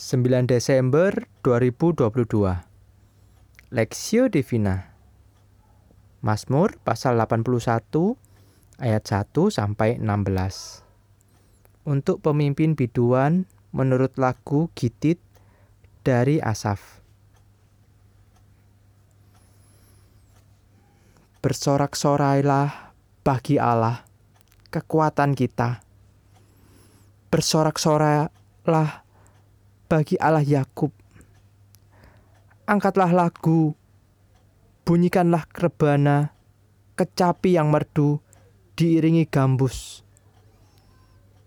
9 Desember 2022 Lexio Divina. Mazmur pasal 81 ayat 1 sampai 16 Untuk pemimpin biduan menurut lagu Gitit dari Asaf. Bersorak-sorailah bagi Allah kekuatan kita. Bersorak-sorailah bagi Allah Yakub. Angkatlah lagu, bunyikanlah rebana, kecapi yang merdu, diiringi gambus.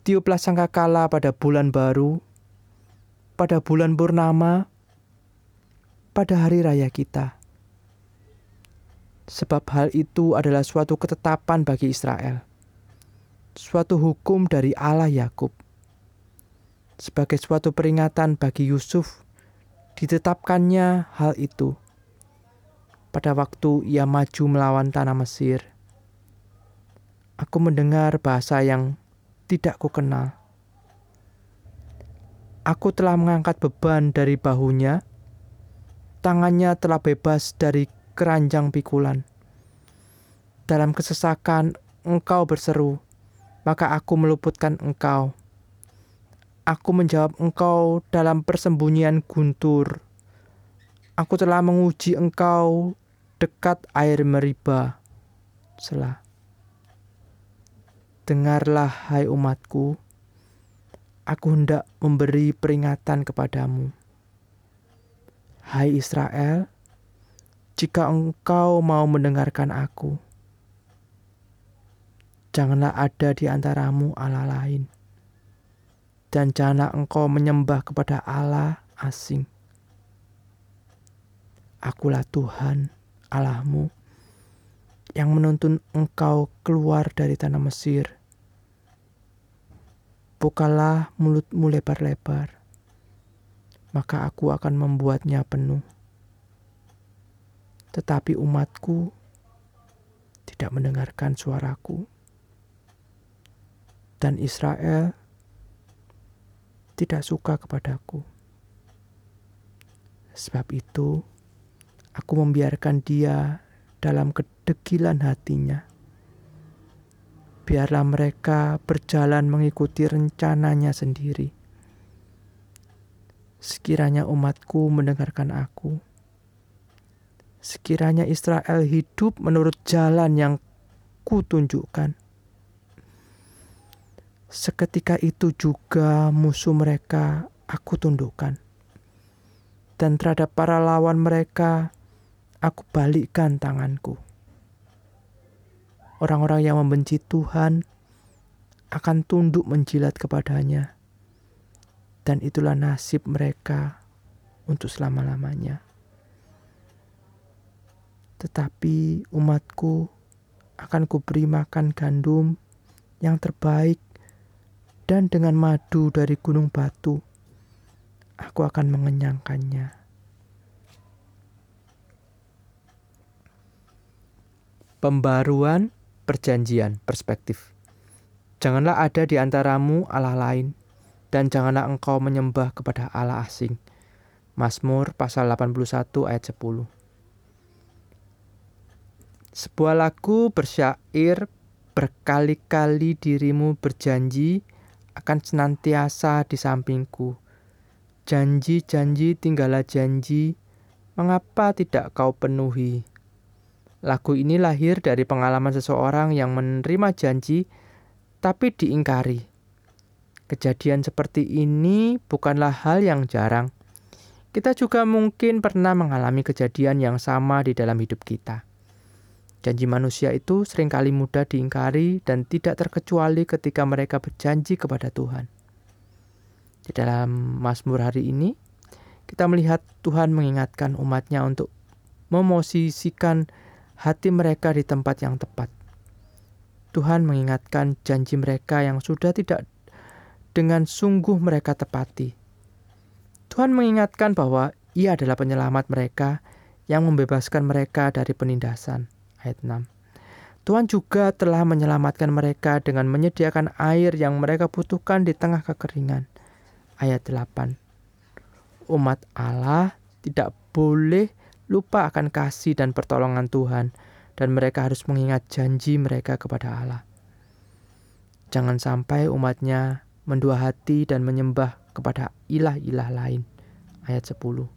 Tiuplah sangkakala pada bulan baru, pada bulan purnama, pada hari raya kita. Sebab hal itu adalah suatu ketetapan bagi Israel, suatu hukum dari Allah Yakub sebagai suatu peringatan bagi Yusuf, ditetapkannya hal itu pada waktu ia maju melawan tanah Mesir. Aku mendengar bahasa yang tidak kukenal. Aku telah mengangkat beban dari bahunya, tangannya telah bebas dari keranjang pikulan. Dalam kesesakan engkau berseru, maka aku meluputkan engkau Aku menjawab engkau dalam persembunyian guntur. Aku telah menguji engkau dekat air meriba. Selah. Dengarlah hai umatku, aku hendak memberi peringatan kepadamu. Hai Israel, jika engkau mau mendengarkan aku, janganlah ada di antaramu Allah lain dan janganlah engkau menyembah kepada Allah asing. Akulah Tuhan Allahmu yang menuntun engkau keluar dari tanah Mesir. Bukalah mulutmu lebar-lebar, maka aku akan membuatnya penuh. Tetapi umatku tidak mendengarkan suaraku. Dan Israel tidak suka kepadaku. Sebab itu, aku membiarkan dia dalam kedegilan hatinya. Biarlah mereka berjalan mengikuti rencananya sendiri. Sekiranya umatku mendengarkan aku, sekiranya Israel hidup menurut jalan yang kutunjukkan, Seketika itu juga musuh mereka aku tundukkan. Dan terhadap para lawan mereka, aku balikkan tanganku. Orang-orang yang membenci Tuhan akan tunduk menjilat kepadanya. Dan itulah nasib mereka untuk selama-lamanya. Tetapi umatku akan kuberi makan gandum yang terbaik dan dengan madu dari gunung batu, aku akan mengenyangkannya. Pembaruan perjanjian perspektif. Janganlah ada di antaramu Allah lain, dan janganlah engkau menyembah kepada Allah asing. Mazmur pasal 81 ayat 10. Sebuah lagu bersyair berkali-kali dirimu berjanji akan senantiasa di sampingku. Janji-janji tinggallah janji, mengapa tidak kau penuhi? Lagu ini lahir dari pengalaman seseorang yang menerima janji tapi diingkari. Kejadian seperti ini bukanlah hal yang jarang. Kita juga mungkin pernah mengalami kejadian yang sama di dalam hidup kita. Janji manusia itu sering kali mudah diingkari dan tidak terkecuali ketika mereka berjanji kepada Tuhan. Di dalam Mazmur hari ini, kita melihat Tuhan mengingatkan umatnya untuk memosisikan hati mereka di tempat yang tepat. Tuhan mengingatkan janji mereka yang sudah tidak dengan sungguh mereka tepati. Tuhan mengingatkan bahwa Ia adalah penyelamat mereka yang membebaskan mereka dari penindasan ayat 6. Tuhan juga telah menyelamatkan mereka dengan menyediakan air yang mereka butuhkan di tengah kekeringan. Ayat 8. Umat Allah tidak boleh lupa akan kasih dan pertolongan Tuhan, dan mereka harus mengingat janji mereka kepada Allah. Jangan sampai umatnya mendua hati dan menyembah kepada ilah-ilah lain. Ayat 10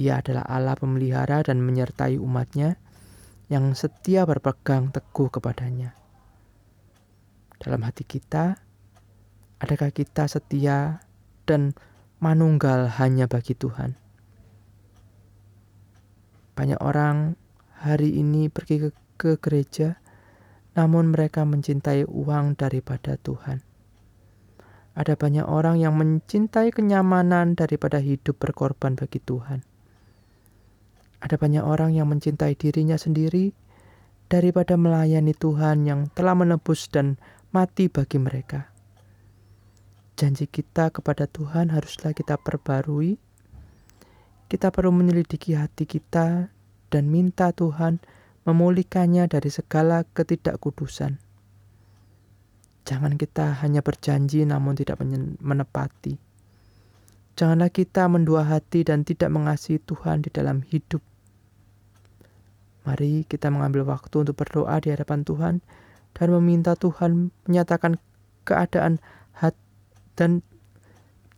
Ia adalah Allah pemelihara dan menyertai umatnya yang setia berpegang teguh kepadanya. Dalam hati kita, adakah kita setia dan manunggal hanya bagi Tuhan? Banyak orang hari ini pergi ke, ke gereja, namun mereka mencintai uang daripada Tuhan. Ada banyak orang yang mencintai kenyamanan daripada hidup berkorban bagi Tuhan. Ada banyak orang yang mencintai dirinya sendiri daripada melayani Tuhan yang telah menebus dan mati bagi mereka. Janji kita kepada Tuhan haruslah kita perbarui. Kita perlu menyelidiki hati kita dan minta Tuhan memulihkannya dari segala ketidakkudusan. Jangan kita hanya berjanji namun tidak menepati. Janganlah kita mendua hati dan tidak mengasihi Tuhan di dalam hidup Mari kita mengambil waktu untuk berdoa di hadapan Tuhan dan meminta Tuhan menyatakan keadaan hati dan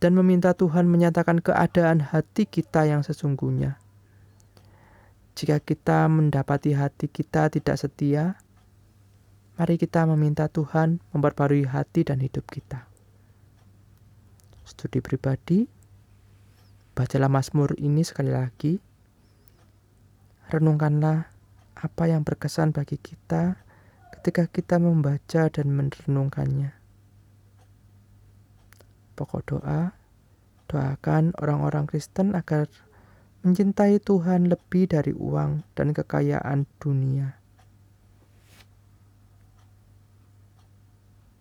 dan meminta Tuhan menyatakan keadaan hati kita yang sesungguhnya. Jika kita mendapati hati kita tidak setia, mari kita meminta Tuhan memperbarui hati dan hidup kita. Studi pribadi, bacalah Mazmur ini sekali lagi. Renungkanlah apa yang berkesan bagi kita ketika kita membaca dan merenungkannya. Pokok doa, doakan orang-orang Kristen agar mencintai Tuhan lebih dari uang dan kekayaan dunia.